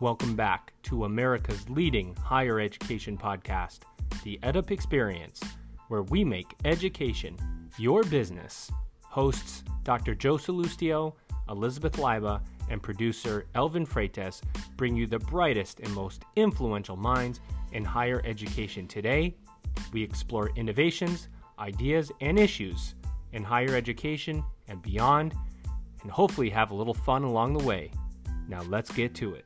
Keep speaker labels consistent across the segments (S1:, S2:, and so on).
S1: Welcome back to America's leading higher education podcast, The EdUp Experience, where we make education your business. Hosts Dr. Joe Sallustio, Elizabeth Leiba, and producer Elvin Freytes bring you the brightest and most influential minds in higher education today. We explore innovations, ideas, and issues in higher education and beyond, and hopefully have a little fun along the way. Now let's get to it.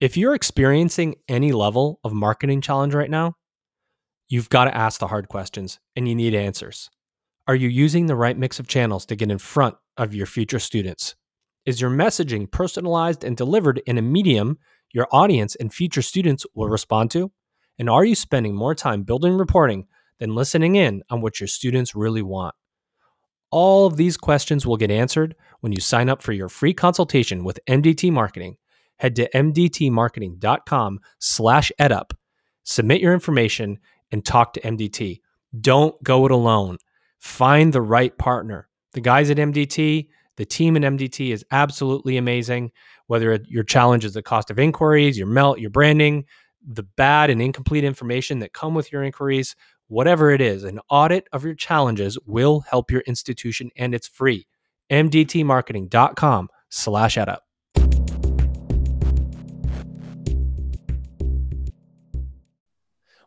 S1: If you're experiencing any level of marketing challenge right now, you've got to ask the hard questions and you need answers. Are you using the right mix of channels to get in front of your future students? Is your messaging personalized and delivered in a medium your audience and future students will respond to? And are you spending more time building reporting than listening in on what your students really want? All of these questions will get answered when you sign up for your free consultation with MDT Marketing head to mdtmarketing.com slash edup, submit your information, and talk to MDT. Don't go it alone. Find the right partner. The guys at MDT, the team at MDT is absolutely amazing. Whether your challenge is the cost of inquiries, your melt, your branding, the bad and incomplete information that come with your inquiries, whatever it is, an audit of your challenges will help your institution and it's free. mdtmarketing.com slash edup.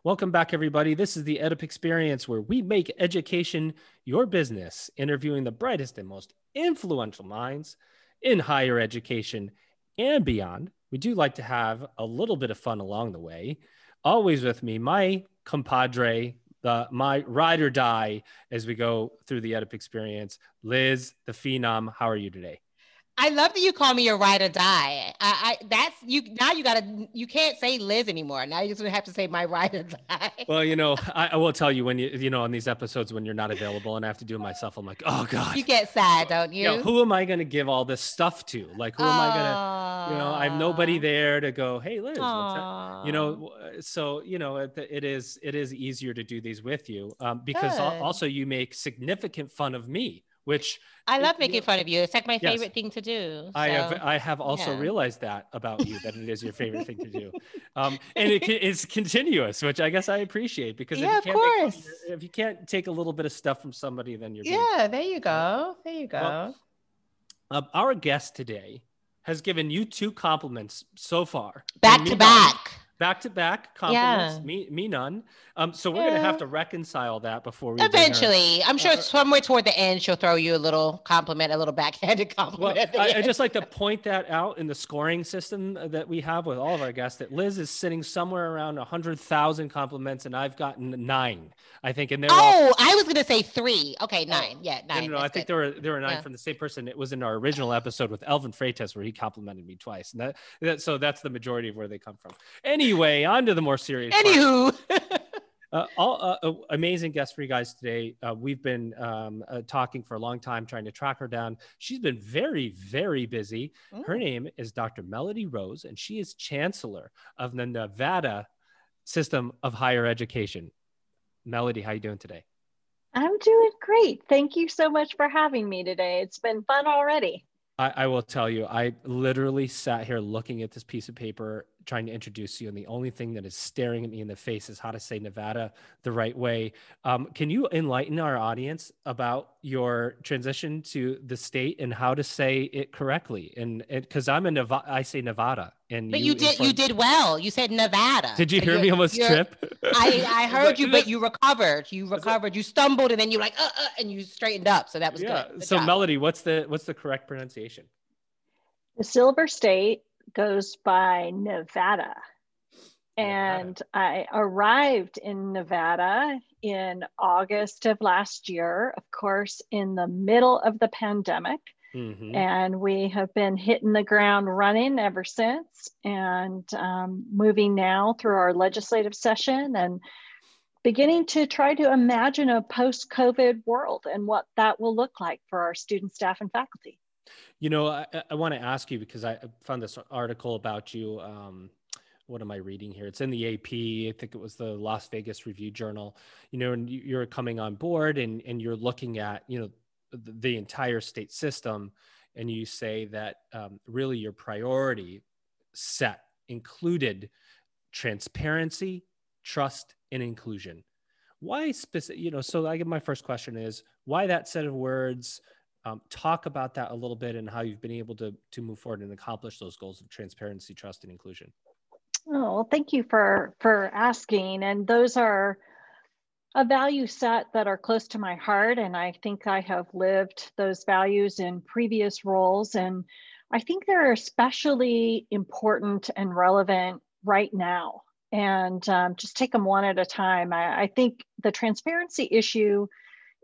S1: Welcome back, everybody. This is the EdUp Experience, where we make education your business, interviewing the brightest and most influential minds in higher education and beyond. We do like to have a little bit of fun along the way. Always with me, my compadre, the my ride or die as we go through the EdUp Experience, Liz, the phenom. How are you today?
S2: I love that you call me your ride or die. I, I that's you now you gotta you can't say Liz anymore. Now you just gonna have to say my ride or die.
S1: Well, you know, I, I, will tell you when you you know on these episodes when you're not available and I have to do it myself, I'm like, oh god.
S2: You get sad, don't you?
S1: you know, who am I gonna give all this stuff to? Like who am I gonna you know, I have nobody there to go, hey Liz, you know, so you know, it, it is it is easier to do these with you. Um, because Good. also you make significant fun of me which
S2: I love making you fun of you. It's like my yes, favorite thing to do.
S1: So, I have I have also yeah. realized that about you that it is your favorite thing to do, um, and it is continuous, which I guess I appreciate because
S2: yeah,
S1: if
S2: you, can't of course.
S1: if you can't take a little bit of stuff from somebody, then you're
S2: yeah. There you go. There you go. Well,
S1: uh, our guest today has given you two compliments so far,
S2: back to back
S1: back to back compliments. Yeah. Me, me none. Um, so we're yeah. gonna have to reconcile that before we.
S2: Eventually, I'm sure uh, somewhere toward the end she'll throw you a little compliment, a little backhanded compliment.
S1: Well, I, I, just like to point that out in the scoring system that we have with all of our guests. That Liz is sitting somewhere around a hundred thousand compliments, and I've gotten nine. I think, and
S2: they're oh, all, I was gonna say three. Okay, nine. Yeah, nine.
S1: No, no, I think there were there were nine yeah. from the same person. It was in our original episode with Elvin Freytes where he complimented me twice, and that, that so that's the majority of where they come from. Anyway, on to the more serious.
S2: Anywho.
S1: Uh, all uh, uh, amazing guest for you guys today. Uh, we've been um, uh, talking for a long time, trying to track her down. She's been very, very busy. Mm. Her name is Dr. Melody Rose, and she is chancellor of the Nevada System of Higher Education. Melody, how you doing today?
S3: I'm doing great. Thank you so much for having me today. It's been fun already.
S1: I, I will tell you, I literally sat here looking at this piece of paper trying to introduce you, and the only thing that is staring at me in the face is how to say Nevada the right way. Um, can you enlighten our audience about your transition to the state and how to say it correctly? And because I'm a Nevada, I say Nevada, and
S2: but you, you did informed- you did well. You said Nevada.
S1: Did you hear me almost trip?
S2: I, I heard you, but you recovered. You recovered. You stumbled, and then you like uh, uh, and you straightened up. So that was yeah. good. good
S1: so
S2: job.
S1: Melody, what's the what's the correct pronunciation?
S3: The Silver State goes by Nevada. And I arrived in Nevada in August of last year, of course, in the middle of the pandemic. Mm-hmm. And we have been hitting the ground running ever since and um, moving now through our legislative session and beginning to try to imagine a post COVID world and what that will look like for our students, staff, and faculty.
S1: You know, I, I want to ask you because I found this article about you. Um, what am I reading here? It's in the AP. I think it was the Las Vegas Review Journal. You know, and you're coming on board and and you're looking at you know the, the entire state system and you say that um, really your priority set included transparency, trust, and inclusion. Why specific? You know, so I get my first question is why that set of words? Um, talk about that a little bit and how you've been able to to move forward and accomplish those goals of transparency, trust, and inclusion.
S3: Oh, well, thank you for for asking. And those are a value set that are close to my heart, and I think I have lived those values in previous roles, and I think they're especially important and relevant right now. And um, just take them one at a time. I, I think the transparency issue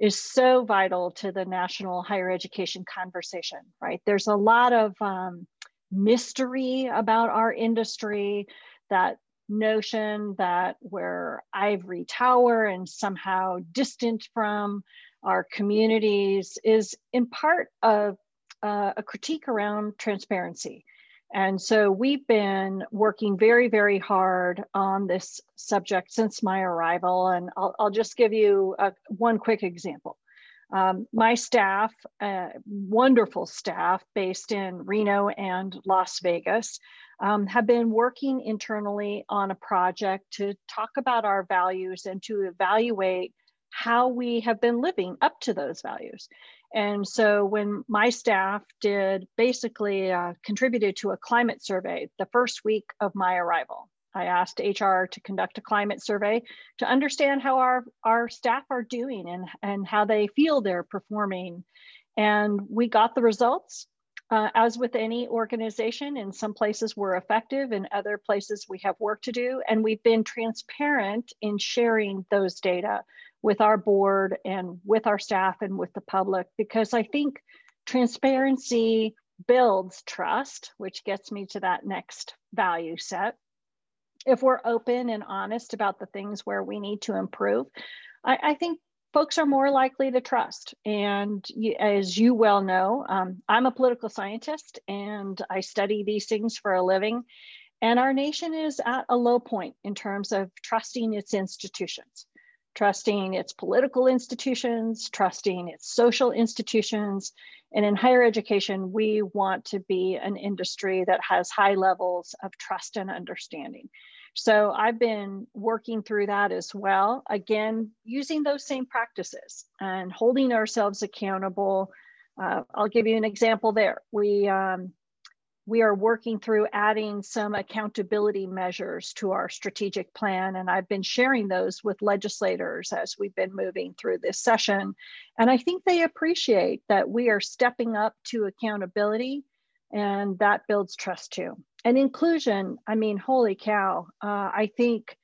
S3: is so vital to the national higher education conversation, right? There's a lot of um, mystery about our industry, that notion that we're ivory tower and somehow distant from our communities is in part of uh, a critique around transparency. And so we've been working very, very hard on this subject since my arrival. And I'll, I'll just give you a, one quick example. Um, my staff, uh, wonderful staff based in Reno and Las Vegas, um, have been working internally on a project to talk about our values and to evaluate how we have been living up to those values. And so when my staff did basically uh, contributed to a climate survey the first week of my arrival, I asked HR to conduct a climate survey to understand how our, our staff are doing and, and how they feel they're performing. And we got the results. Uh, as with any organization, in some places we're effective, in other places we have work to do. And we've been transparent in sharing those data with our board and with our staff and with the public because I think transparency builds trust, which gets me to that next value set. If we're open and honest about the things where we need to improve, I, I think folks are more likely to trust. And you, as you well know, um, I'm a political scientist and I study these things for a living. And our nation is at a low point in terms of trusting its institutions trusting its political institutions, trusting its social institutions. And in higher education, we want to be an industry that has high levels of trust and understanding. So I've been working through that as well. Again, using those same practices and holding ourselves accountable. Uh, I'll give you an example there. We um, we are working through adding some accountability measures to our strategic plan. And I've been sharing those with legislators as we've been moving through this session. And I think they appreciate that we are stepping up to accountability and that builds trust too. And inclusion, I mean, holy cow, uh, I think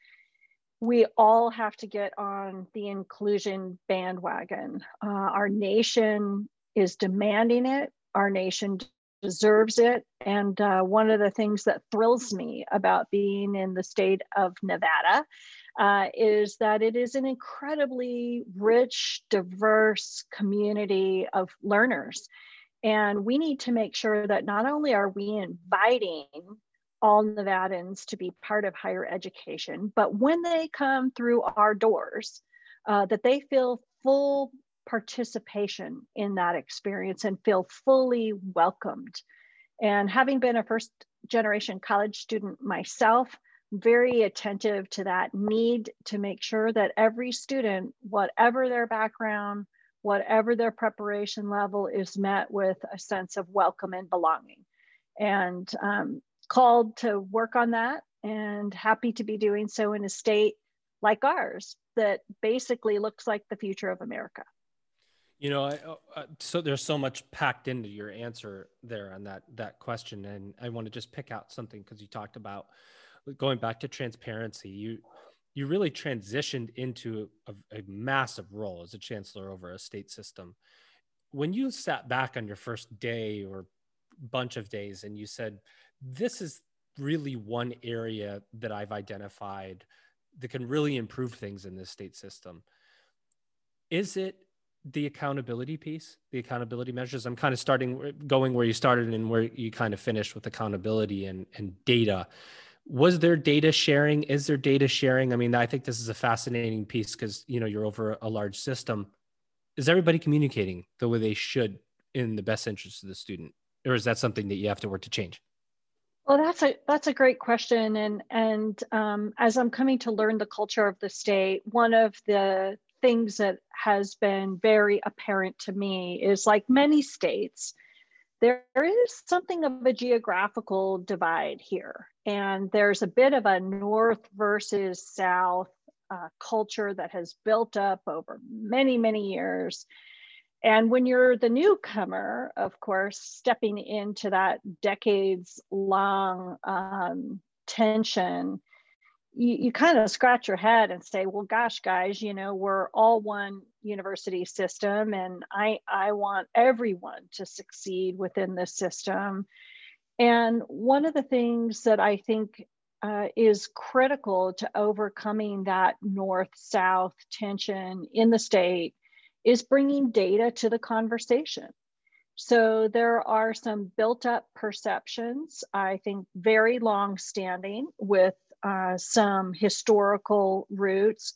S3: we all have to get on the inclusion bandwagon. Uh, our nation is demanding it. Our nation deserves it. And uh, one of the things that thrills me about being in the state of Nevada uh, is that it is an incredibly rich, diverse community of learners. And we need to make sure that not only are we inviting all Nevadans to be part of higher education, but when they come through our doors, uh, that they feel full participation in that experience and feel fully welcomed. And having been a first generation college student myself, very attentive to that need to make sure that every student, whatever their background, whatever their preparation level, is met with a sense of welcome and belonging. And um, called to work on that and happy to be doing so in a state like ours that basically looks like the future of America.
S1: You know, I, uh, uh, so there's so much packed into your answer there on that that question, and I want to just pick out something because you talked about going back to transparency. You you really transitioned into a, a, massive role as a chancellor over a state system. When you sat back on your first day or bunch of days, and you said, "This is really one area that I've identified that can really improve things in this state system." Is it the accountability piece, the accountability measures. I'm kind of starting going where you started and where you kind of finished with accountability and, and data. Was there data sharing? Is there data sharing? I mean, I think this is a fascinating piece because you know you're over a large system. Is everybody communicating the way they should in the best interest of the student or is that something that you have to work to change
S3: well that's a that's a great question and and um, as i'm coming to learn the culture of the state one of the things that has been very apparent to me is like many states there is something of a geographical divide here and there's a bit of a north versus south uh, culture that has built up over many many years. And when you're the newcomer, of course, stepping into that decades long um, tension, you, you kind of scratch your head and say, well, gosh, guys, you know, we're all one university system, and I, I want everyone to succeed within this system. And one of the things that I think uh, is critical to overcoming that north south tension in the state is bringing data to the conversation. So there are some built up perceptions, I think very long standing with uh, some historical roots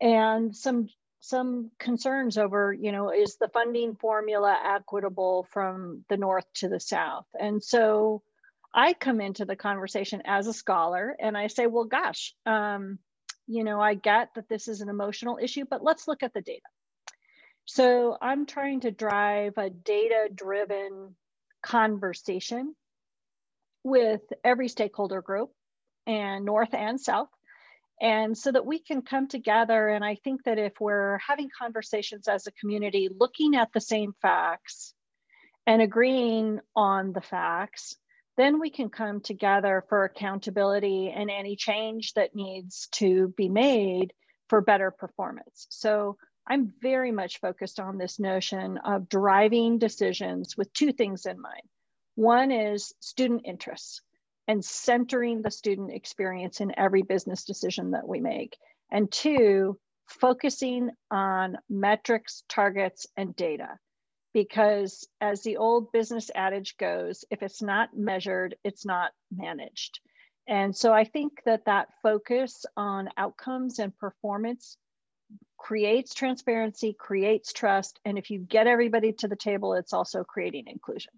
S3: and some some concerns over, you know, is the funding formula equitable from the north to the south? And so I come into the conversation as a scholar and I say, well, gosh, um, you know, I get that this is an emotional issue, but let's look at the data. So I'm trying to drive a data driven conversation with every stakeholder group and North and South. And so that we can come together. And I think that if we're having conversations as a community, looking at the same facts and agreeing on the facts, then we can come together for accountability and any change that needs to be made for better performance. So I'm very much focused on this notion of driving decisions with two things in mind. One is student interests and centering the student experience in every business decision that we make. And two, focusing on metrics, targets, and data. Because as the old business adage goes, if it's not measured, it's not managed. And so I think that that focus on outcomes and performance creates transparency, creates trust. And if you get everybody to the table, it's also creating inclusion.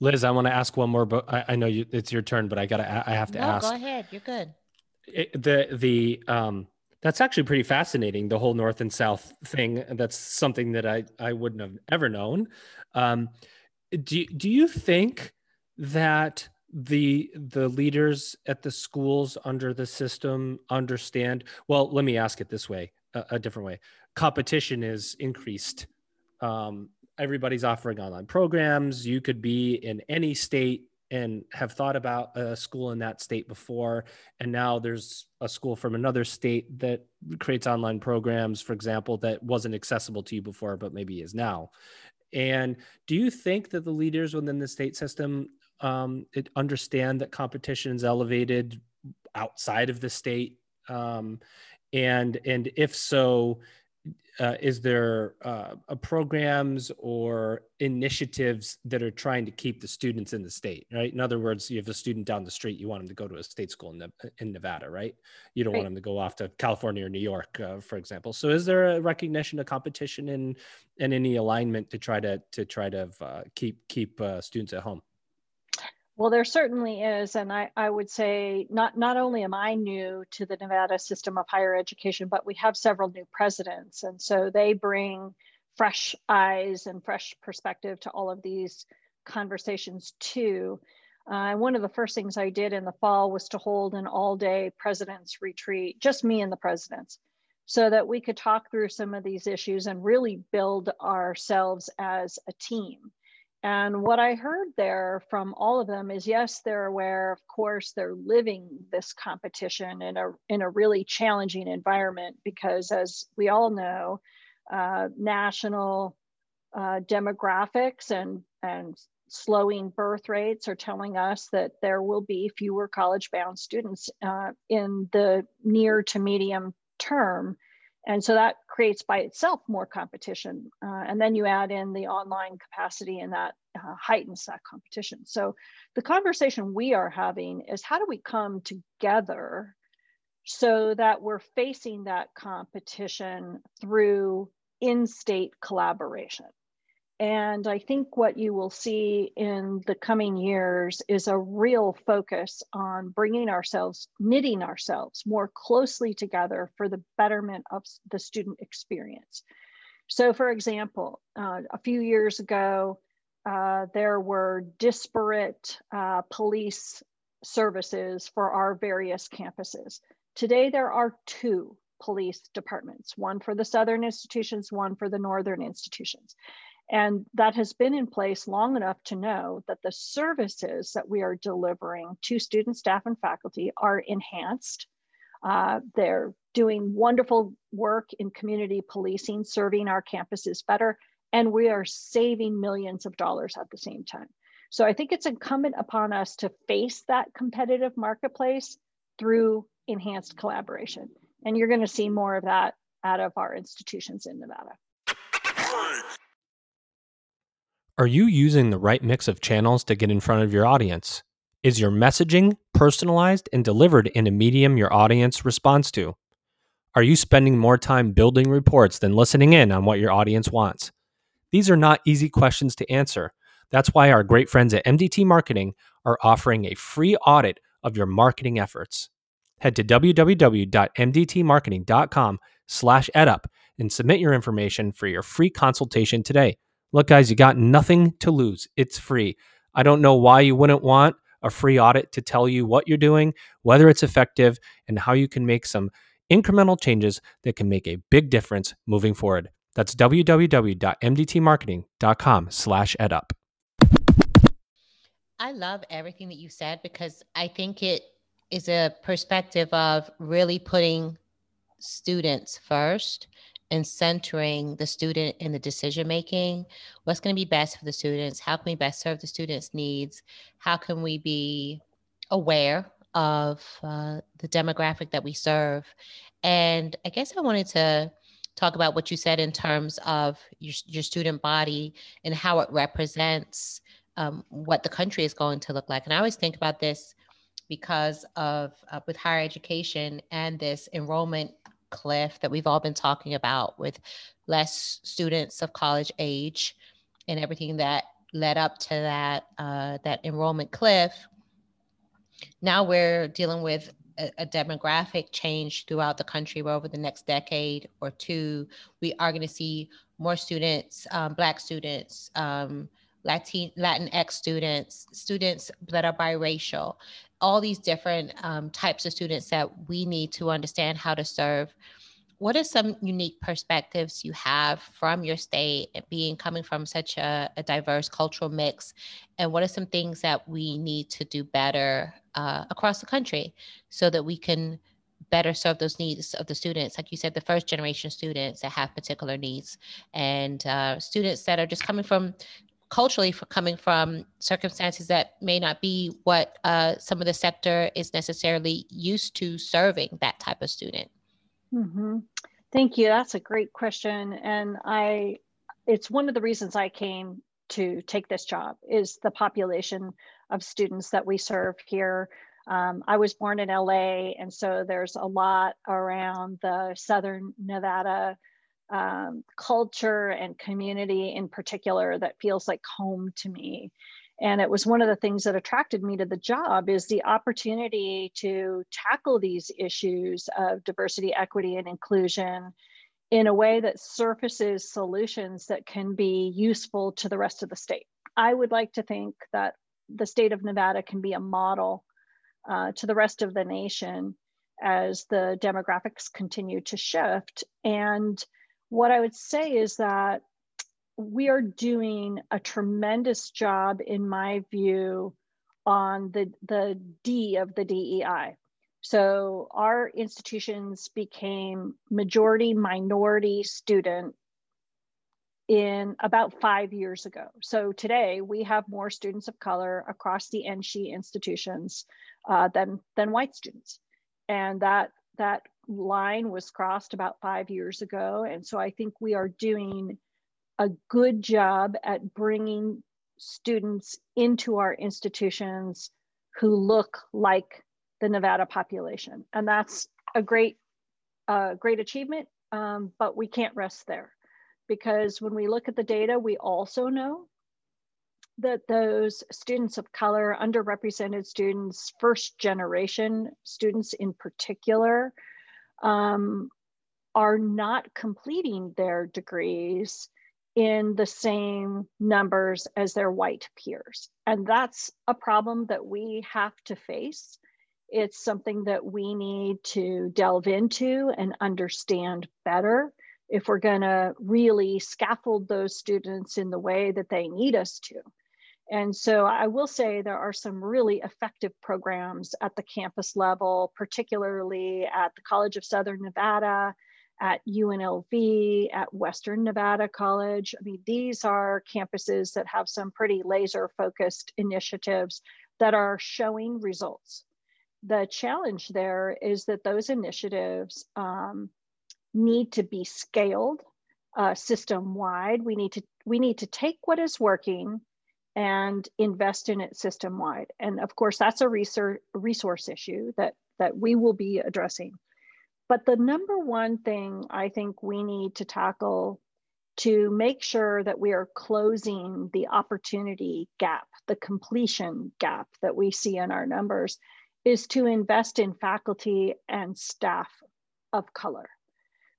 S1: Liz, I want to ask one more, but I, I know you, it's your turn, but I gotta, I have to
S2: no,
S1: ask.
S2: Go ahead, you're good.
S1: It, the the um, that's actually pretty fascinating. The whole North and South thing. That's something that I I wouldn't have ever known. Um, do do you think that the the leaders at the schools under the system understand? Well, let me ask it this way a, a different way. Competition is increased. Um, everybody's offering online programs. You could be in any state and have thought about a school in that state before. And now there's a school from another state that creates online programs for example that wasn't accessible to you before but maybe is now. And do you think that the leaders within the state system um, understand that competition is elevated outside of the state? Um, and and if so uh, is there uh, programs or initiatives that are trying to keep the students in the state right? In other words you have a student down the street you want them to go to a state school in, in nevada right? You don't right. want them to go off to california or new york uh, for example. So is there a recognition of competition and and any alignment to try to to try to uh, keep keep uh, students at home
S3: well, there certainly is. And I, I would say not, not only am I new to the Nevada system of higher education, but we have several new presidents. And so they bring fresh eyes and fresh perspective to all of these conversations too. Uh, one of the first things I did in the fall was to hold an all day president's retreat, just me and the presidents, so that we could talk through some of these issues and really build ourselves as a team. And what I heard there from all of them is yes, they're aware, of course, they're living this competition in a, in a really challenging environment because, as we all know, uh, national uh, demographics and, and slowing birth rates are telling us that there will be fewer college bound students uh, in the near to medium term. And so that creates by itself more competition. Uh, and then you add in the online capacity and that uh, heightens that competition. So the conversation we are having is how do we come together so that we're facing that competition through in-state collaboration? And I think what you will see in the coming years is a real focus on bringing ourselves, knitting ourselves more closely together for the betterment of the student experience. So, for example, uh, a few years ago, uh, there were disparate uh, police services for our various campuses. Today, there are two police departments one for the southern institutions, one for the northern institutions. And that has been in place long enough to know that the services that we are delivering to students, staff, and faculty are enhanced. Uh, they're doing wonderful work in community policing, serving our campuses better, and we are saving millions of dollars at the same time. So I think it's incumbent upon us to face that competitive marketplace through enhanced collaboration. And you're going to see more of that out of our institutions in Nevada.
S1: Are you using the right mix of channels to get in front of your audience? Is your messaging personalized and delivered in a medium your audience responds to? Are you spending more time building reports than listening in on what your audience wants? These are not easy questions to answer. That's why our great friends at MDT Marketing are offering a free audit of your marketing efforts. Head to www.mdtmarketing.com slash edup and submit your information for your free consultation today. Look, guys, you got nothing to lose. It's free. I don't know why you wouldn't want a free audit to tell you what you're doing, whether it's effective, and how you can make some incremental changes that can make a big difference moving forward. That's www.mdtmarketing.com slash edup.
S2: I love everything that you said because I think it is a perspective of really putting students first and centering the student in the decision making what's going to be best for the students? How can we best serve the students needs? How can we be aware of uh, the demographic that we serve? And i guess i wanted to talk about what you said in terms of your, your student body and how it represents um, what the country is going to look like. And i always think about this because of uh, with higher education and this enrollment cliff that we've all been talking about with less students of college age and everything that led up to that uh, that enrollment cliff. Now we're dealing with a, a, demographic change throughout the country where over the next decade or two we are going to see more students um, black students um, Latin Latinx students, students that are biracial, all these different um, types of students that we need to understand how to serve. What are some unique perspectives you have from your state, being coming from such a, a diverse cultural mix, and what are some things that we need to do better uh, across the country so that we can better serve those needs of the students like you said the first generation students that have particular needs and uh, students that are just coming from culturally for coming from circumstances that may not be what uh, some of the sector is necessarily used to serving that type of student.
S3: Mm-hmm. thank you. That's a great question. And i it's one of the reasons i came to take this job is the population of students that we serve here. Um, i was born in la and so there's a lot around the southern nevada um, culture and community in particular that feels like home to me. And it was one of the things that attracted me to the job is the opportunity to tackle these issues of diversity equity and inclusion in a way that surfaces solutions that can be useful to the rest of the state. I would like to think that the state of nevada can be a model uh, to the rest of the nation as the demographics continue to shift. And what I would say is that we are doing a tremendous job, in my view, on the, the D of the DEI. So our institutions became majority minority student in about five years ago. So today we have more students of color across the NSHE institutions uh, than, than white students. And that, that line was crossed about five years ago. And so I think we are doing a good job at bringing students into our institutions who look like the Nevada population. And that's a great, uh, great achievement, um, but we can't rest there. because when we look at the data, we also know that those students of color, underrepresented students, first generation students in particular, um, are not completing their degrees in the same numbers as their white peers. And that's a problem that we have to face. It's something that we need to delve into and understand better if we're going to really scaffold those students in the way that they need us to. And so I will say there are some really effective programs at the campus level, particularly at the College of Southern Nevada, at UNLV, at Western Nevada College. I mean, these are campuses that have some pretty laser focused initiatives that are showing results. The challenge there is that those initiatives um, need to be scaled uh, system wide. We need to we need to take what is working and invest in it system wide. And of course, that's a research, resource issue that, that we will be addressing. But the number one thing I think we need to tackle to make sure that we are closing the opportunity gap, the completion gap that we see in our numbers, is to invest in faculty and staff of color.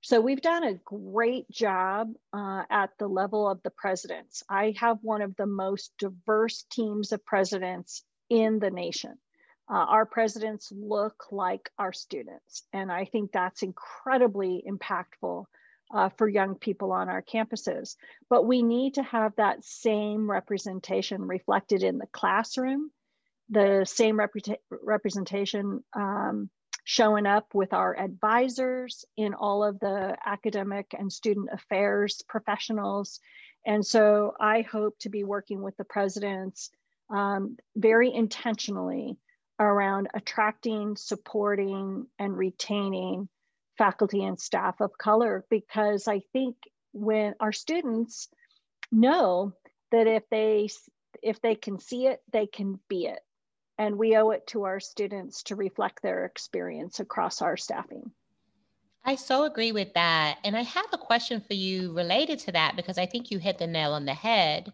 S3: So we've done a great job uh, at the level of the presidents. I have one of the most diverse teams of presidents in the nation. Uh, our presidents look like our students. And I think that's incredibly impactful uh, for young people on our campuses. But we need to have that same representation reflected in the classroom, the same representation um, showing up with our advisors in all of the academic and student affairs professionals. And so I hope to be working with the presidents um, very intentionally around attracting, supporting, and retaining faculty and staff of color because I think when our students know that if they if they can see it, they can be it and we owe it to our students to reflect their experience across our staffing.
S2: I so agree with that. And I have a question for you related to that because I think you hit the nail on the head.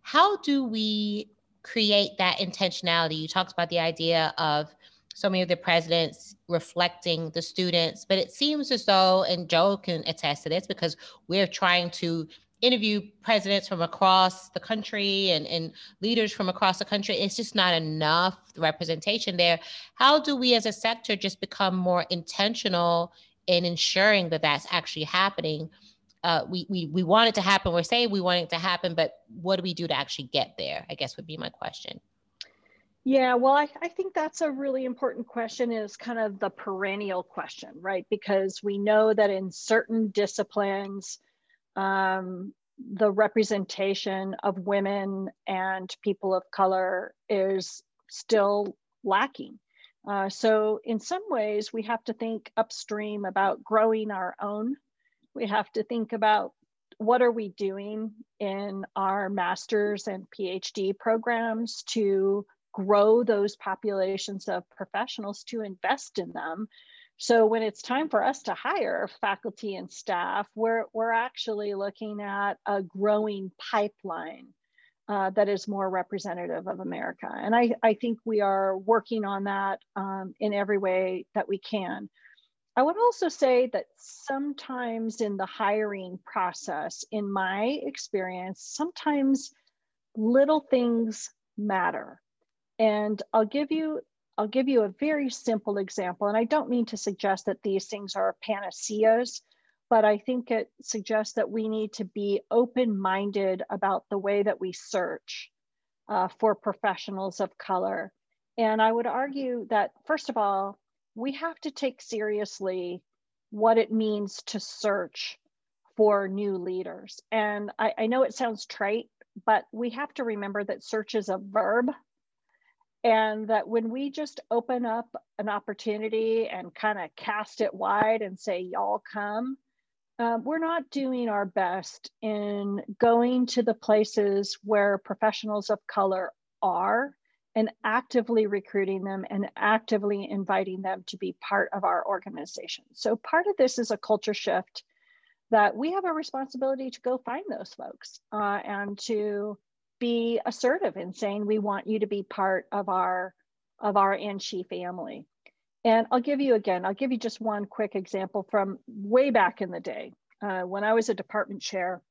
S2: How do we create that intentionality? You talked about the idea of so many of the presidents reflecting the students, but it seems as though, and Joe can attest to this because we're trying to interview presidents from across the country and, and leaders from across the country. It's just not enough representation there. How do we as a sector just become more intentional in ensuring that that's actually happening? Uh, we, we, we want it to happen. We're saying we want it to happen, but what do we do to actually get there? I guess would be my question.
S3: Yeah, well, I, I think that's a really important question is kind of the perennial question, right? Because we know that in certain disciplines, um, the representation of women and people of color is still lacking. Uh, so in some ways, we have to think upstream about growing our own. We have to think about what are we doing in our master's and PhD programs to grow those populations of professionals to invest in them so when it's time for us to hire faculty and staff, we're, we're actually looking at a growing pipeline uh, that is more representative of America. And I, I think we are working on that um, in every way that we can. I would also say that sometimes in the hiring process, in my experience, sometimes little things matter. And I'll give you I'll give you a very simple example, and I don't mean to suggest that these things are panaceas, but I think it suggests that we need to be open minded about the way that we search uh, for professionals of color. And I would argue that, first of all, we have to take seriously what it means to search for new leaders. And I, I know it sounds trite, but we have to remember that search is a verb and that when we just open up an opportunity and kind of cast it wide and say y'all come um, we're not doing our best in going to the places where professionals of color are and actively recruiting them and actively inviting them to be part of our organization. So part of this is a culture shift that we have a responsibility to go find those folks uh, and to be assertive in saying we want you to be part of our of our NSHE family. And I'll give you again, I'll give you just one quick example from way back in the day uh, when I was a department chair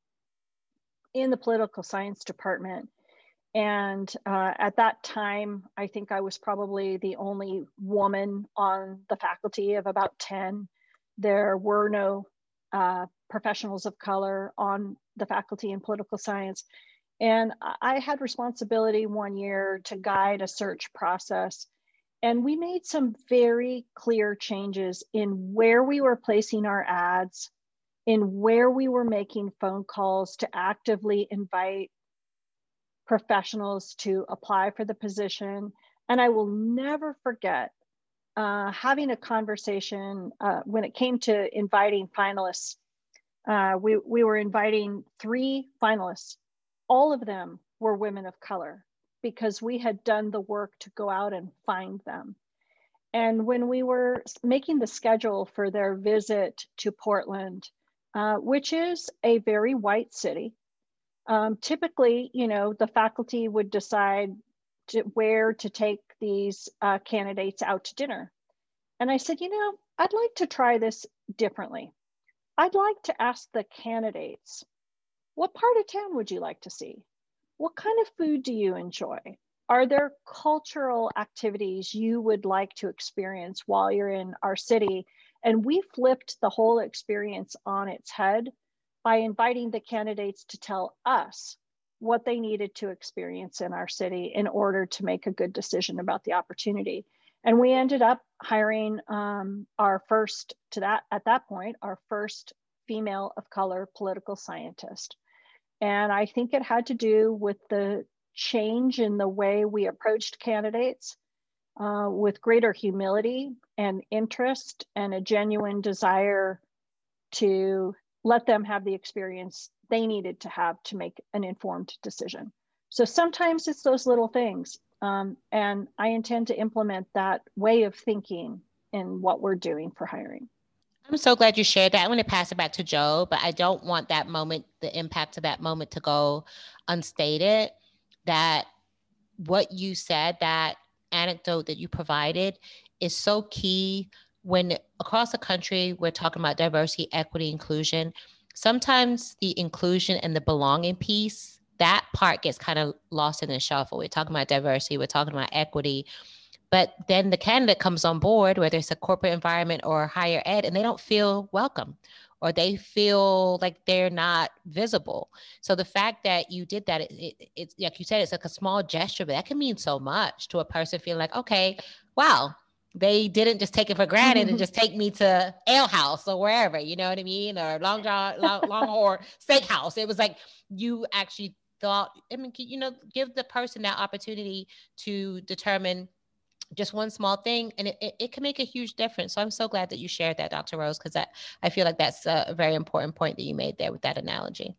S3: in the political science department. And uh, at that time, I think I was probably the only woman on the faculty of about 10. There were no uh, professionals of color on the faculty in political science. And I had responsibility one year to guide a search process. And we made some very clear changes in where we were placing our ads, in where we were making phone calls to actively invite professionals to apply for the position. And I will never forget uh, having a conversation uh, when it came to inviting finalists. Uh, we, we were inviting three finalists. All of them were women of color because we had done the work to go out and find them. And when we were making the schedule for their visit to Portland, uh, which is a very white city. Um, typically, you know, the faculty would decide to, where to take these uh, candidates out to dinner. And I said, you know, I'd like to try this differently. I'd like to ask the candidates, what part of town would you like to see? What kind of food do you enjoy? Are there cultural activities you would like to experience while you're in our city and we flipped the whole experience on its head by inviting the candidates to tell us what they needed to experience in our city in order to make a good decision about the opportunity. And we ended up hiring um, our first, to that at that point, our first female of color political scientist. And I think it had to do with the change in the way we approached candidates uh, with greater humility and interest and a genuine desire to let them have the experience they needed to have to make an informed decision. So sometimes it's those little things. Um, and I intend to implement that way of thinking in what we're doing for hiring.
S2: I'm so glad you shared that. I'm going to pass it back to Joe, but I don't want that moment, the impact of that moment to go unstated. That what you said, that anecdote that you provided is so key when across the country we're talking about diversity, equity, inclusion. Sometimes the inclusion and the belonging piece, that part gets kind of lost in the shuffle. We're talking about diversity, we're talking about equity. But then the candidate comes on board, whether it's a corporate environment or higher ed, and they don't feel welcome or they feel like they're not visible. So the fact that you did that, it, it, it's like you said, it's like a small gesture, but that can mean so much to a person feeling like, okay, wow, they didn't just take it for granted and just take me to Ale House or wherever, you know what I mean, or Long John, Long, Longhorn Steakhouse. It was like you actually thought. I mean, you know, give the person that opportunity to determine just one small thing and it, it, it, can make a huge difference. So i'm so glad that you shared that dr rose because I, I feel like that's a very important point that you made there with that analogy.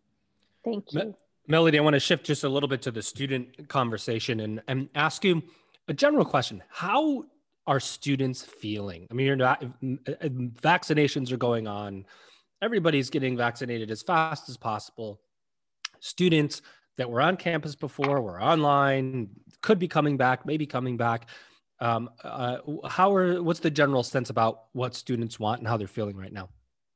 S3: Thank you.
S1: Melody i want to shift just a little bit to the student conversation and, and ask you a general question. How are students feeling? I mean you're not uh, vaccinations are going on. Everybody's getting vaccinated as fast as possible. Students that were on campus before were online could be coming back maybe coming back um, uh, how are what's the general sense about what students want and how they're feeling right now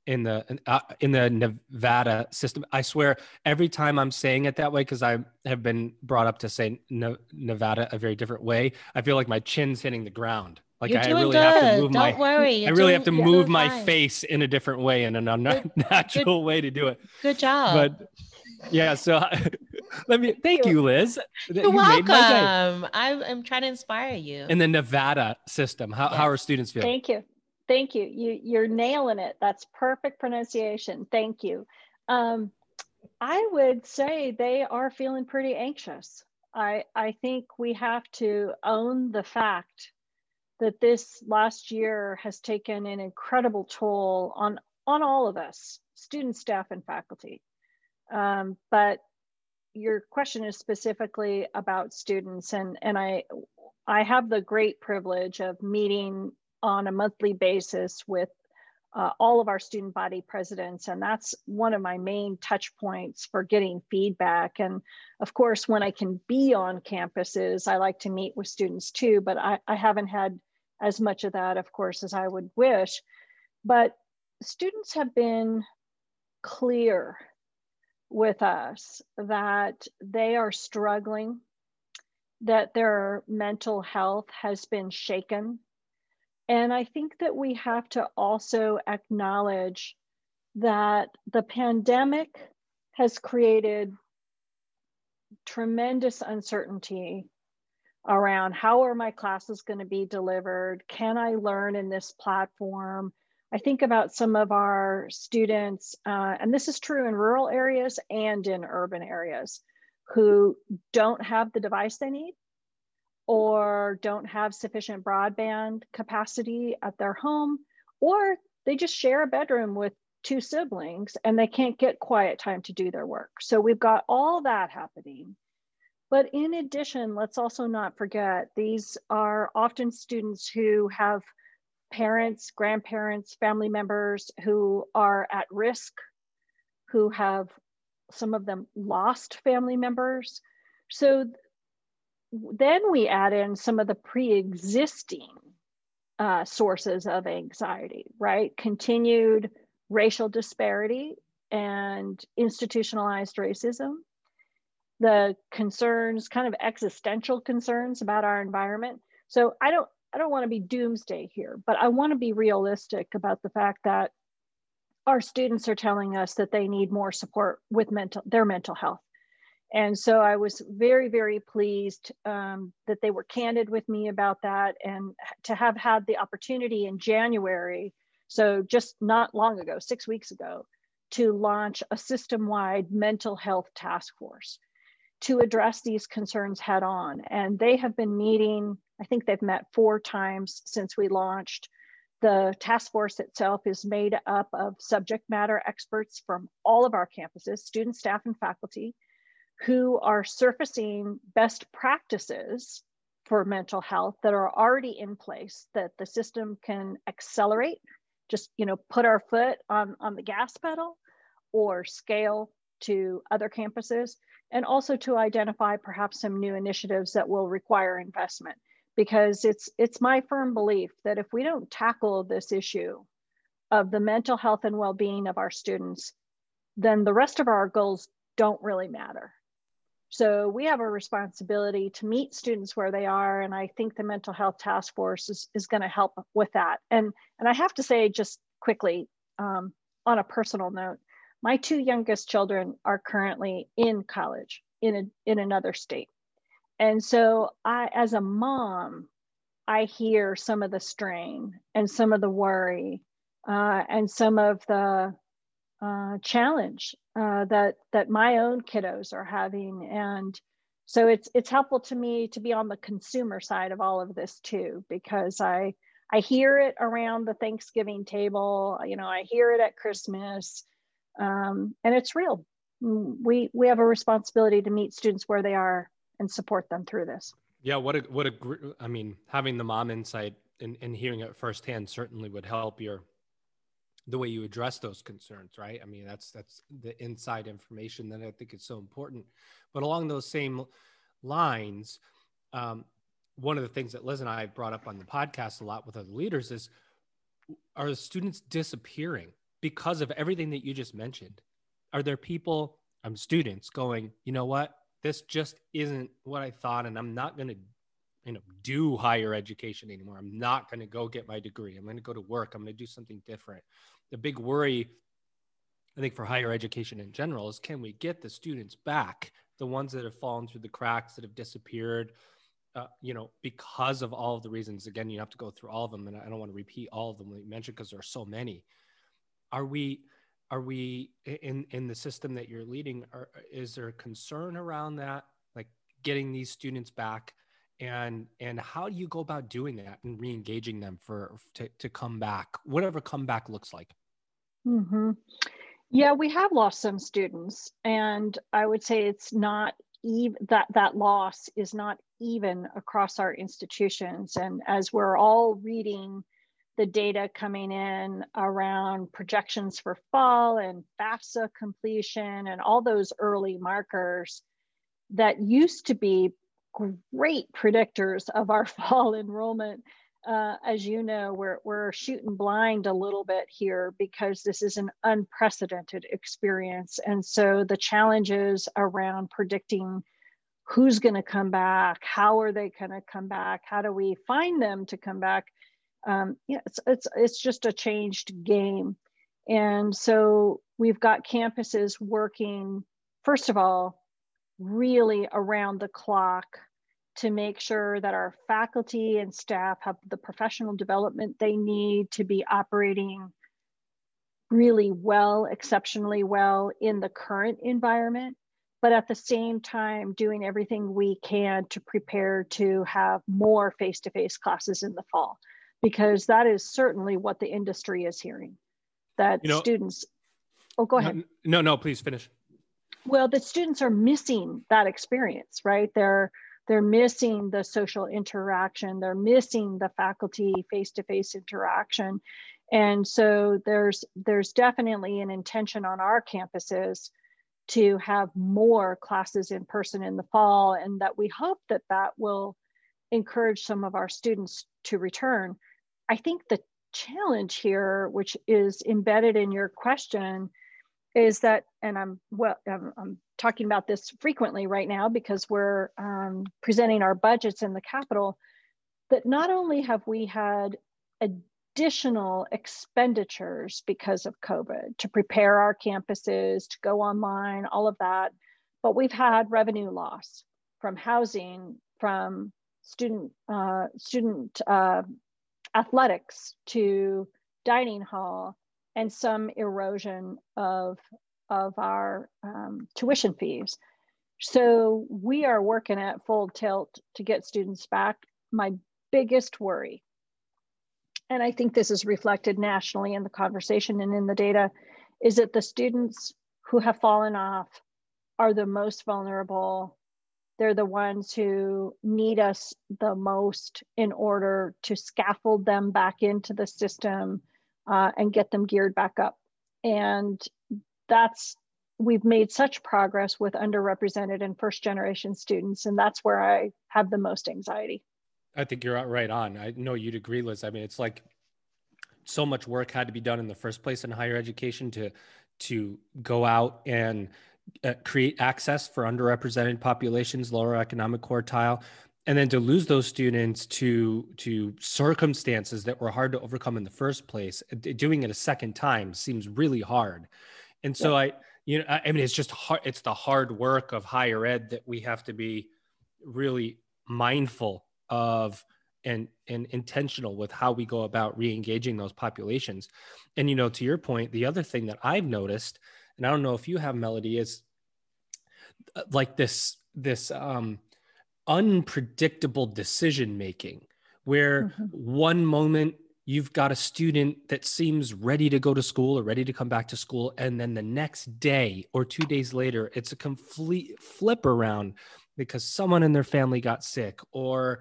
S1: in the in, uh, in the Nevada system? I swear every time I'm saying it that way because I have been brought up to say ne- Nevada a very different way. I feel like my chin's hitting the ground. Like I really
S2: good.
S1: have to move
S2: Don't
S1: my
S2: worry. You're
S1: I really
S2: doing,
S1: have to move my
S2: fine.
S1: face in a different way in an unnatural way to do it.
S2: Good job.
S1: But yeah, so let me thank you, Liz.
S2: You're
S1: You made my day.
S2: welcome. I'm, I'm trying to inspire you.
S1: In the Nevada system, how, how are students feeling?
S3: Thank you. Thank you. You you're nailing it. That's perfect pronunciation. Thank you. Um, I would say they are feeling pretty anxious. I I think we have to own the fact that this last year has taken an incredible toll on on all of us, students, staff, and faculty. Um, but your question is specifically about students, and and I I have the great privilege of meeting on a monthly basis with uh, all of our student body presidents. And that's one of my main touch points for getting feedback. And of course, when I can be on campuses, I like to meet with students too, but I, I haven't had as much of that, of course, as I would wish. But students have been clear with us that they are struggling, that their mental health has been shaken and I think that we have to also acknowledge that the pandemic has created tremendous uncertainty around how are my classes going to be delivered? Can I learn in this platform? I think about some of our students, uh, and this is true in rural areas and in urban areas, who don't have the device they need or don't have sufficient broadband capacity at their home, or they just share a bedroom with two siblings and they can't get quiet time to do their work. So we've got all that happening. But in addition, let's also not forget these are often students who have parents, grandparents, family members who are at risk, who have some of them lost family members. So then we add in some of the pre-existing uh, sources of anxiety, right? Continued racial disparity and institutionalized racism, the concerns, kind of existential concerns about our environment. So I don't, I don't want to be doomsday here, but I want to be realistic about the fact that our students are telling us that they need more support with mental, their mental health. And so I was very, very pleased um, that they were candid with me about that and to have had the opportunity in January, so just not long ago, six weeks ago, to launch a system wide mental health task force to address these concerns head on. And they have been meeting, I think they've met four times since we launched. The task force itself is made up of subject matter experts from all of our campuses, students, staff, and faculty who are surfacing best practices for mental health that are already in place that the system can accelerate just you know put our foot on on the gas pedal or scale to other campuses and also to identify perhaps some new initiatives that will require investment because it's it's my firm belief that if we don't tackle this issue of the mental health and well-being of our students then the rest of our goals don't really matter so we have a responsibility to meet students where they are. And I think the mental health task force is, is going to help with that. And, and I have to say, just quickly, um, on a personal note, my two youngest children are currently in college in, a, in another state. And so I, as a mom, I hear some of the strain and some of the worry uh, and some of the uh, challenge uh, that that my own kiddos are having, and so it's it's helpful to me to be on the consumer side of all of this too, because I I hear it around the Thanksgiving table, you know, I hear it at Christmas, um, and it's real. Mm, we we have a responsibility to meet students where they are and support them through this.
S1: Yeah, what a what a I mean, having the mom insight and, and hearing it firsthand certainly would help your the way you address those concerns right? I mean that's that's the inside information that i think is so important. But along those same lines um, one of the things that liz and i have brought up on the podcast a lot with other leaders is are the students disappearing because of everything that you just mentioned? Are there people i'm um, students going you know what this just isn't what i thought and i'm not going to you know do higher education anymore i'm not going to go get my degree i'm going to go to work i'm going to do something different the big worry I think for higher education in general is can we get the students back, the ones that have fallen through the cracks, that have disappeared, uh, you know, because of all of the reasons. Again, you have to go through all of them, and I don't want to repeat all of them that you mentioned because there are so many. Are we, are we in in the system that you're leading? Are, is there a concern around that, like getting these students back? and and how do you go about doing that and re-engaging them for to, to come back whatever comeback looks like
S3: mm-hmm. yeah we have lost some students and i would say it's not even that that loss is not even across our institutions and as we're all reading the data coming in around projections for fall and FAFSA completion and all those early markers that used to be great predictors of our fall enrollment. Uh, as you know, we're, we're shooting blind a little bit here because this is an unprecedented experience. And so the challenges around predicting who's going to come back, how are they going to come back, how do we find them to come back, um, yeah, it's, it's, it's just a changed game. And so we've got campuses working, first of all, really around the clock to make sure that our faculty and staff have the professional development they need to be operating really well, exceptionally well in the current environment, but at the same time doing everything we can to prepare to have more face-to-face classes in the fall because that is certainly what the industry is hearing that you know, students oh go ahead.
S1: no no please finish.
S3: Well the students are missing that experience right? They're they're missing the social interaction. They're missing the faculty face-to-face interaction. And so there's there's definitely an intention on our campuses to have more classes in person in the fall and that we hope that that will encourage some of our students to return. I think the challenge here, which is embedded in your question, is that, and I'm well, I'm, I'm talking about this frequently right now because we're um, presenting our budgets in the capital. that not only have we had additional expenditures because of COVID to prepare our campuses, to go online, all of that, but we've had revenue loss from housing, from student uh, student uh, athletics to dining hall and some erosion of of our um, tuition fees. So we are working at full tilt to get students back. My biggest worry and i think this is reflected nationally in the conversation and in the data is that the students who have fallen off are the most vulnerable they're the ones who need us the most in order to scaffold them back into the system uh, and get them geared back up. And that's, we've made such progress with underrepresented and first generation students. And that's where I have the most anxiety.
S1: I think you're right on. I know you'd agree, Liz. I mean, it's like so much work had to be done in the first place in higher education to to go out and uh, create access for underrepresented populations, lower economic quartile, and then to lose those students to to circumstances that were hard to overcome in the first place, doing it a second time seems really hard. And so yeah. I, you know, I mean, it's just hard. It's the hard work of higher ed that we have to be really mindful of and and intentional with how we go about re-engaging those populations and you know to your point the other thing that i've noticed and I don't know if you have melody is uh, like this this um unpredictable decision making where mm-hmm. one moment you've got a student that seems ready to go to school or ready to come back to school and then the next day or 2 days later it's a complete flip around because someone in their family got sick or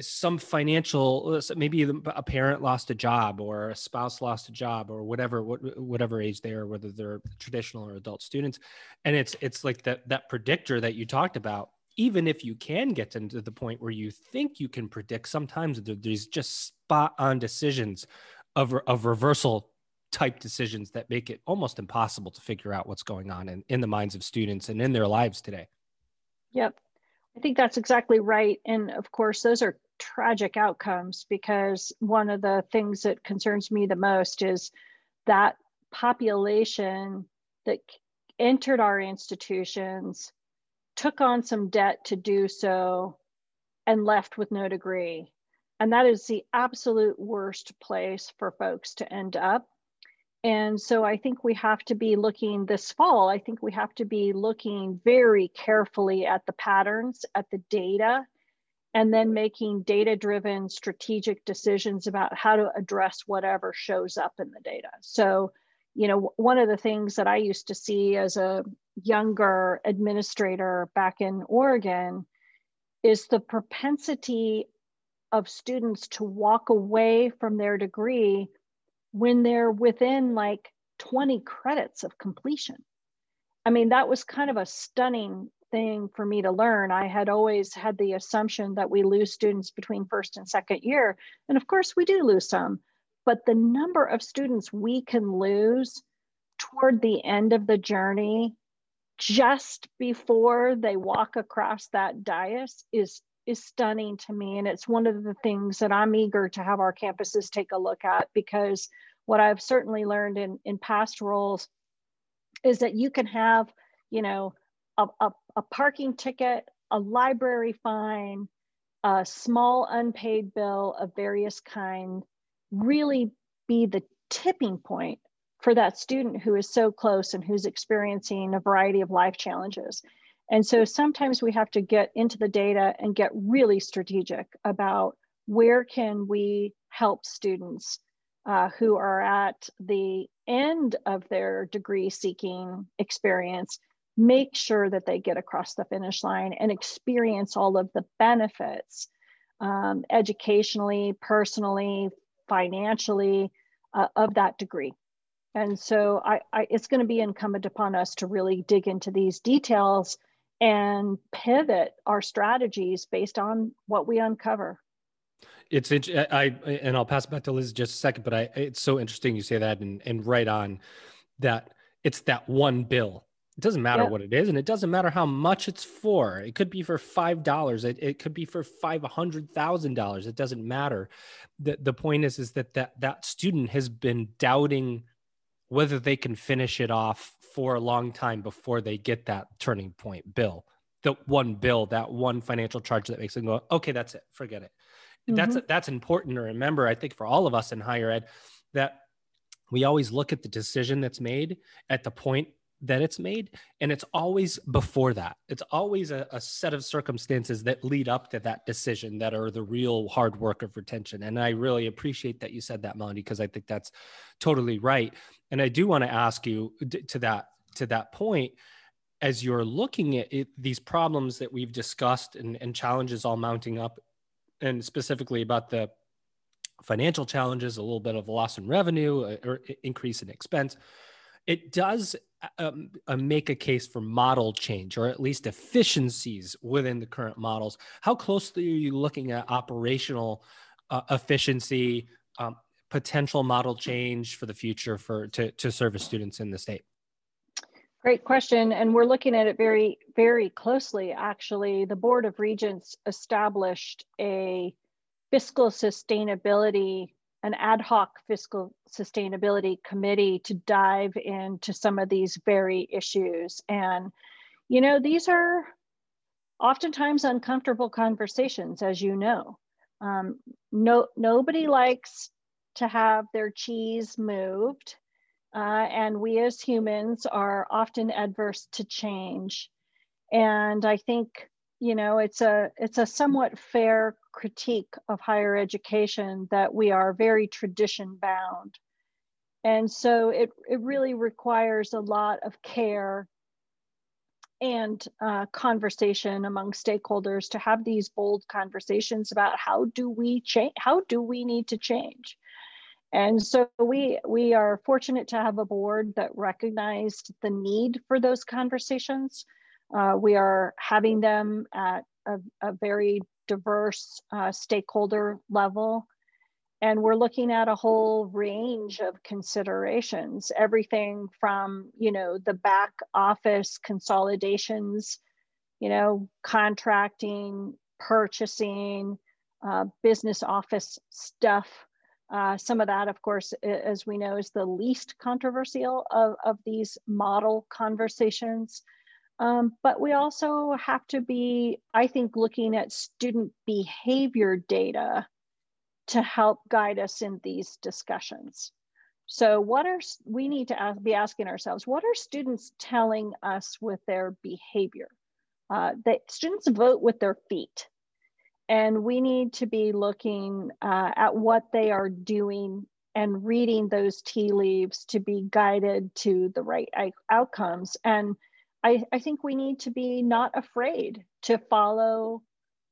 S1: some financial uh, maybe a parent lost a job or a spouse lost a job or whatever whatever age they are whether they're traditional or adult students. And it's it's like that that predictor that you talked about even if you can get to the point where you think you can predict sometimes there's just spot on decisions of, of reversal type decisions that make it almost impossible to figure out what's going on in, in the minds of students and in their lives today.
S3: Yep I think that's exactly right. And of course, those are tragic outcomes because one of the things that concerns me the most is that population that entered our institutions, took on some debt to do so, and left with no degree. And that is the absolute worst place for folks to end up. And so I think we have to be looking this fall, I think we have to be looking very carefully at the patterns, at the data, and then making data driven strategic decisions about how to address whatever shows up in the data. So, you know, one of the things that I used to see as a younger administrator back in Oregon is the propensity of students to walk away from their degree when they're within like 20 credits of completion. I mean, that was kind of a stunning thing for me to learn. I had always had the assumption that we lose students between first and second year. And of course, we do lose some, but the number of students we can lose toward the end of the journey just before they walk across that dais is is stunning to me and it's one of the things that i'm eager to have our campuses take a look at because what i've certainly learned in in past roles is that you can have you know a, a, a parking ticket a library fine a small unpaid bill of various kind really be the tipping point for that student who is so close and who's experiencing a variety of life challenges. And so sometimes we have to get into the data and get really strategic about where can we help students uh, who are at the end of their degree seeking experience make sure that they get across the finish line and experience all of the benefits um, educationally, personally, financially uh, of that degree. And so I, I, it's going to be incumbent upon us to really dig into these details and pivot our strategies based on what we uncover.
S1: It's I and I'll pass it back to Liz just a second, but I it's so interesting you say that and and right on that it's that one bill. It doesn't matter yep. what it is, and it doesn't matter how much it's for. It could be for five dollars. It, it could be for five hundred thousand dollars. It doesn't matter. The the point is is that that that student has been doubting whether they can finish it off for a long time before they get that turning point bill the one bill that one financial charge that makes them go okay that's it forget it mm-hmm. that's that's important to remember i think for all of us in higher ed that we always look at the decision that's made at the point that it's made and it's always before that. It's always a, a, set of circumstances that lead up to that decision that are the real hard work of retention. And i really appreciate that you said that melanie because i think that's totally right. And i do want to ask you to that to that point as you're looking at it, these problems that we've discussed and, and challenges all mounting up and specifically about the financial challenges a little bit of loss in revenue uh, or increase in expense it does um, make a case for model change or at least efficiencies within the current models. How closely are you looking at operational uh, efficiency, um, potential model change for the future for to, to service students in the state?
S3: Great question. And we're looking at it very, very closely. Actually, the Board of Regents established a fiscal sustainability an ad hoc fiscal sustainability committee to dive into some of these very issues. And, you know, these are oftentimes uncomfortable conversations, as you know. Um, no, nobody likes to have their cheese moved. Uh, and we as humans are often adverse to change. And I think you know it's a it's a somewhat fair critique of higher education that we are very tradition bound. And so it, it really requires a lot of care and uh, conversation among stakeholders to have these bold conversations about how do we change how do we need to change? And so we we are fortunate to have a board that recognized the need for those conversations uh, we are having them at a, a very diverse uh, stakeholder level. And we're looking at a whole range of considerations, everything from, you know, the back office consolidations, you know, contracting, purchasing, uh, business office stuff. Uh, some of that, of course, as we know, is the least controversial of, of these model conversations. Um, but we also have to be, I think, looking at student behavior data to help guide us in these discussions. So, what are we need to ask, be asking ourselves? What are students telling us with their behavior? Uh, that students vote with their feet, and we need to be looking uh, at what they are doing and reading those tea leaves to be guided to the right outcomes. And I, I think we need to be not afraid to follow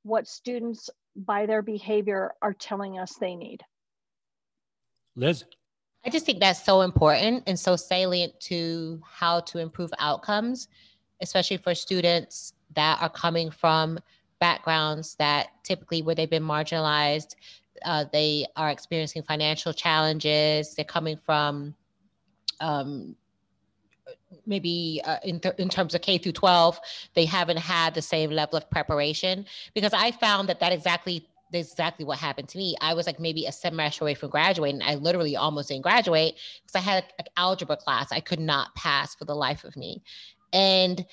S3: what students by their behavior are telling us they need.
S1: Liz.
S2: I just think that's so important and so salient to how to improve outcomes, especially for students that are coming from backgrounds that typically where they've been marginalized, uh, they are experiencing financial challenges, they're coming from um, maybe uh, in, th- in terms of K through 12, they haven't had the same level of preparation because I found that that exactly exactly what happened to me. I was like maybe a semester away from graduating. I literally almost didn't graduate because I had an algebra class I could not pass for the life of me. And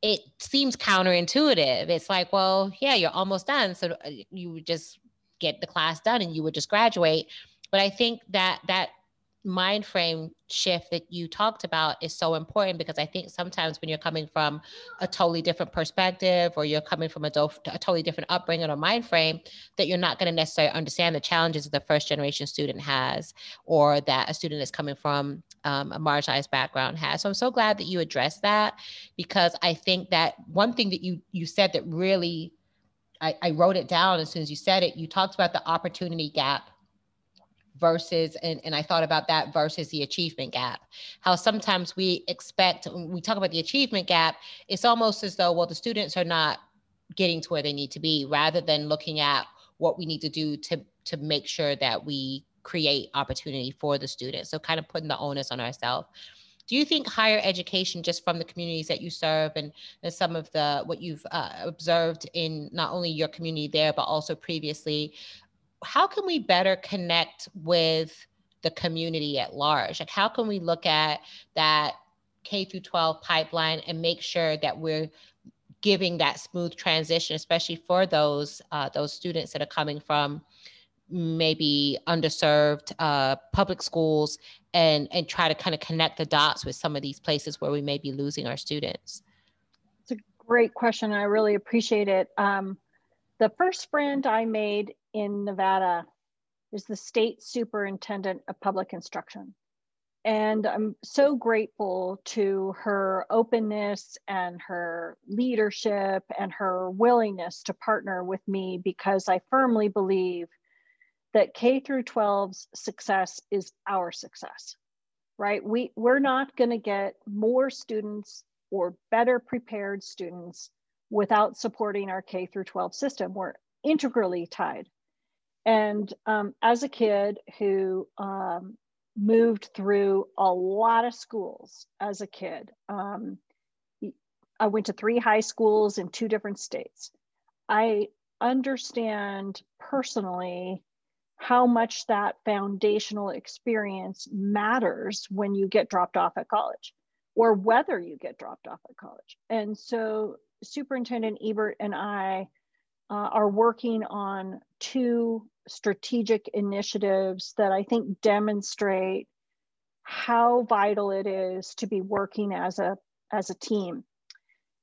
S2: it seems counterintuitive. It's like, well, yeah, you're almost done. So you would just get the class done and you would just graduate. But I think that that mind frame shift that you talked about is so important because I think sometimes when you're coming from a totally different perspective or you're coming from a, do- a totally different upbringing or mind frame, that you're not going to necessarily understand the challenges that the first generation student has or that a student that's coming from um, a marginalized background has. So I'm so glad that you addressed that because I think that one thing that you you said that really I, I wrote it down as soon as you said it. You talked about the opportunity gap versus and, and i thought about that versus the achievement gap. How sometimes we expect when we talk about the achievement gap it's almost as though well the students are not getting to where they need to be rather than looking at what we need to do to to make sure that we create opportunity for the students. So kind of putting the onus on ourselves. Do you think higher education just from the communities that you serve and, and some of the what you've uh, observed in not only your community there but also previously how can we better connect with the community at large? Like, how can we look at that K through 12 pipeline and make sure that we're giving that smooth transition, especially for those uh, those students that are coming from maybe underserved uh, public schools, and and try to kind of connect the dots with some of these places where we may be losing our students.
S3: It's a great question. I really appreciate it. Um, the first friend I made in Nevada is the state superintendent of public instruction. And I'm so grateful to her openness and her leadership and her willingness to partner with me because I firmly believe that K through 12's success is our success, right? We, we're not going to get more students or better prepared students without supporting our K through 12 system. We're integrally tied. And um, as a kid who um, moved through a lot of schools as a kid, um, I went to three high schools in two different states. I understand personally how much that foundational experience matters when you get dropped off at college or whether you get dropped off at college. And so Superintendent Ebert and I uh, are working on two strategic initiatives that I think demonstrate how vital it is to be working as a as a team.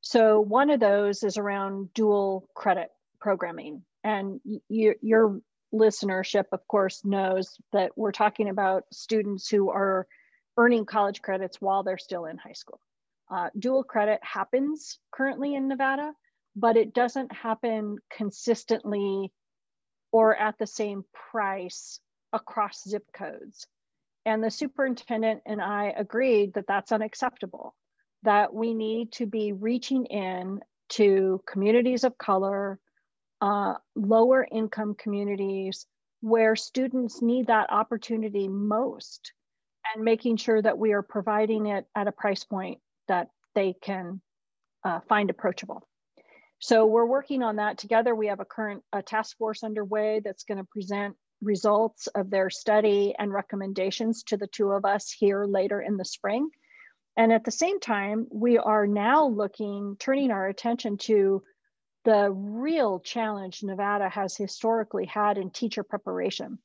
S3: So one of those is around dual credit programming, and your listenership, of course, knows that we're talking about students who are earning college credits while they're still in high school. Uh, dual credit happens currently in Nevada, but it doesn't happen consistently or at the same price across zip codes. And the superintendent and I agreed that that's unacceptable, that we need to be reaching in to communities of color, uh, lower income communities where students need that opportunity most and making sure that we are providing it at a price point that they can uh, find approachable. So we're working on that together. We have a current a task force underway that's going to present results of their study and recommendations to the two of us here later in the spring. And at the same time, we are now looking, turning our attention to the real challenge Nevada has historically had in teacher preparation.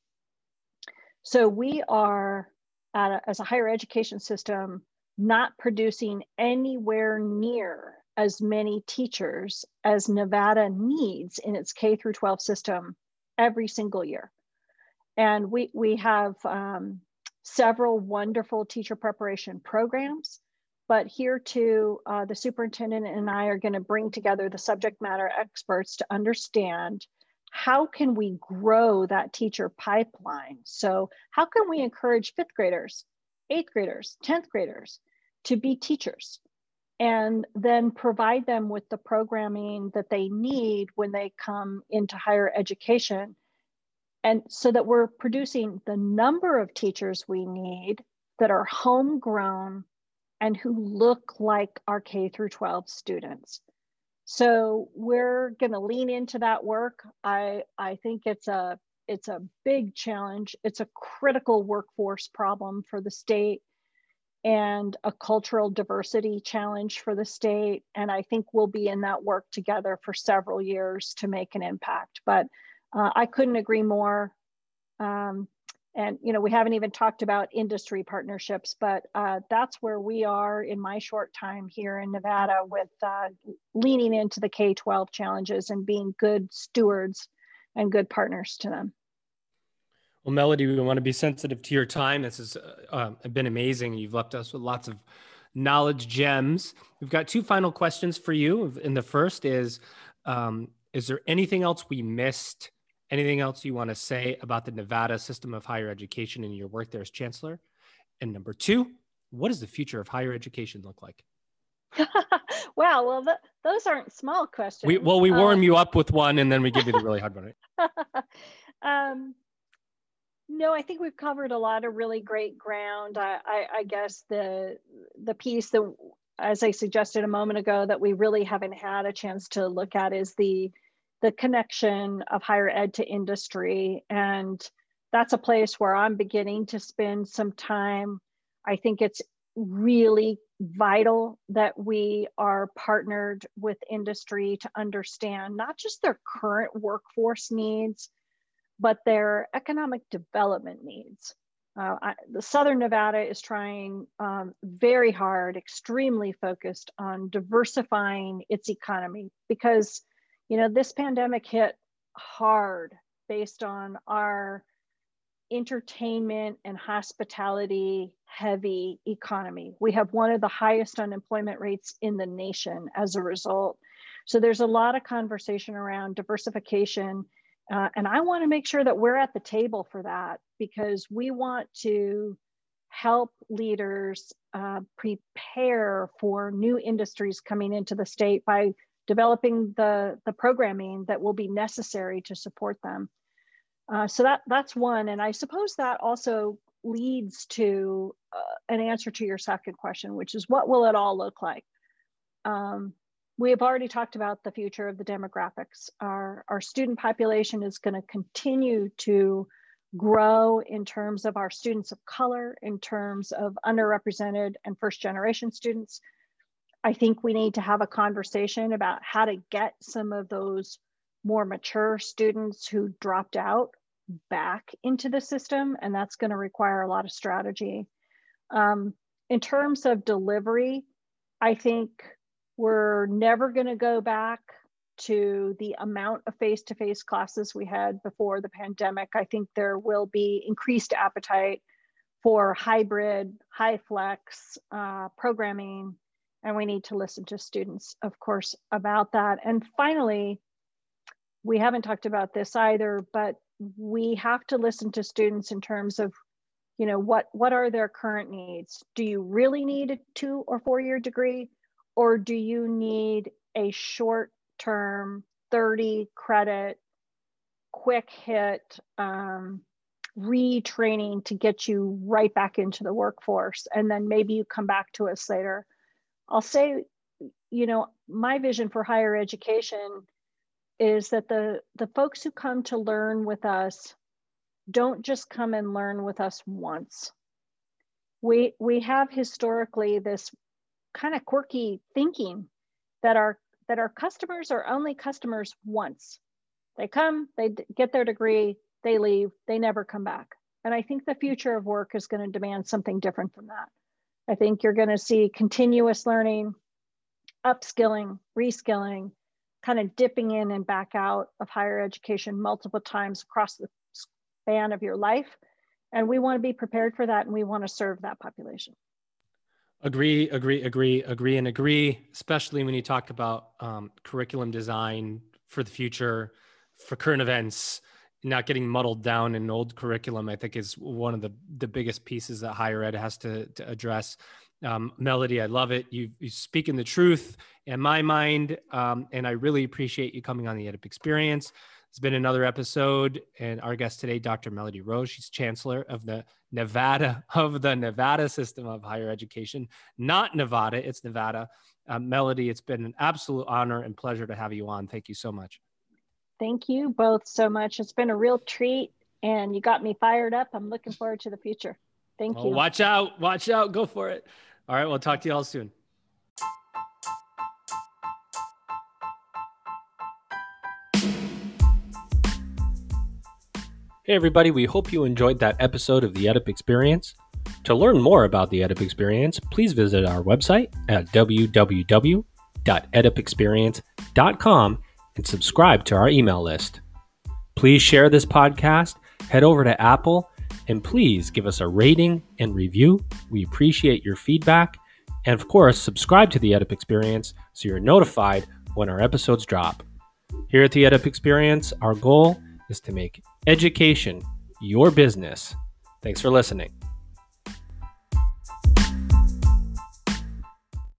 S3: So we are, a, as a higher education system, not producing anywhere near as many teachers as Nevada needs in its K through 12 system every single year. And we, we have um, several wonderful teacher preparation programs, but here too, uh, the superintendent and I are gonna bring together the subject matter experts to understand how can we grow that teacher pipeline? So, how can we encourage fifth graders, eighth graders, 10th graders to be teachers? And then provide them with the programming that they need when they come into higher education. And so that we're producing the number of teachers we need that are homegrown and who look like our K through 12 students. So we're going to lean into that work. I I think it's a it's a big challenge. It's a critical workforce problem for the state and a cultural diversity challenge for the state. And I think we'll be in that work together for several years to make an impact. But uh, I couldn't agree more. Um, and you know we haven't even talked about industry partnerships but uh, that's where we are in my short time here in nevada with uh, leaning into the k-12 challenges and being good stewards and good partners to them
S1: well melody we want to be sensitive to your time this has uh, been amazing you've left us with lots of knowledge gems we've got two final questions for you and the first is um, is there anything else we missed Anything else you want to say about the Nevada system of higher education and your work there as chancellor? And number two, what does the future of higher education look like?
S3: wow, well, th- those aren't small questions.
S1: We, well, we warm um, you up with one and then we give you the really hard one, right? um,
S3: no, I think we've covered a lot of really great ground. I, I, I guess the the piece that, as I suggested a moment ago, that we really haven't had a chance to look at is the the connection of higher ed to industry. And that's a place where I'm beginning to spend some time. I think it's really vital that we are partnered with industry to understand not just their current workforce needs, but their economic development needs. Uh, I, the Southern Nevada is trying um, very hard, extremely focused on diversifying its economy because you know, this pandemic hit hard based on our entertainment and hospitality heavy economy. We have one of the highest unemployment rates in the nation as a result. So there's a lot of conversation around diversification. Uh, and I want to make sure that we're at the table for that because we want to help leaders uh, prepare for new industries coming into the state by developing the, the programming that will be necessary to support them. Uh, so that that's one, and I suppose that also leads to uh, an answer to your second question, which is what will it all look like? Um, we have already talked about the future of the demographics. Our, our student population is going to continue to grow in terms of our students of color, in terms of underrepresented and first generation students, I think we need to have a conversation about how to get some of those more mature students who dropped out back into the system, and that's going to require a lot of strategy. Um, in terms of delivery, I think we're never going to go back to the amount of face to face classes we had before the pandemic. I think there will be increased appetite for hybrid, high flex uh, programming and we need to listen to students, of course, about that. And finally, we haven't talked about this either, but we have to listen to students in terms of, you know, what, what are their current needs? Do you really need a two or four year degree? Or do you need a short term 30 credit, quick hit um, retraining to get you right back into the workforce? And then maybe you come back to us later I'll say, you know, my vision for higher education is that the the folks who come to learn with us don't just come and learn with us once. We we have historically this kind of quirky thinking that our that our customers are only customers once. They come, they get their degree, they leave, they never come back. And I think the future of work is going to demand something different than that. I think you're going to see continuous learning, upskilling, reskilling, kind of dipping in and back out of higher education multiple times across the span of your life. And we want to be prepared for that and we want to serve that population.
S1: Agree, agree, agree, agree, and agree, especially when you talk about um, curriculum design for the future. for current events, not getting muddled down in old curriculum, I think is one of the the biggest pieces that higher ed has to, to address. Um, Melody, I love it. You you speaking the truth in my mind, um, and I really appreciate you coming on the EdUp Experience. It's been another episode, and our guest today, Dr. Melody Rose. She's chancellor of the Nevada of the Nevada System of Higher Education, not Nevada. It's Nevada. Uh, Melody, it's been an absolute honor and pleasure to have you on. Thank you so much.
S3: Thank you both so much. It's been a real treat, and you got me fired up. I'm looking forward to the future. Thank you.
S1: Watch out. Watch out. Go for it. All right. We'll talk to you all soon. Hey, everybody, we hope you enjoyed that episode of the EdUp Experience. To learn more about the EdUp Experience, please visit our website at www.edupexperience.com and subscribe to our email list. Please share this podcast, head over to Apple, and please give us a rating and review. We appreciate your feedback. And of course, subscribe to the EdUp Experience so you're notified when our episodes drop. Here at the EdUp Experience, our goal is to make education your business. Thanks for listening.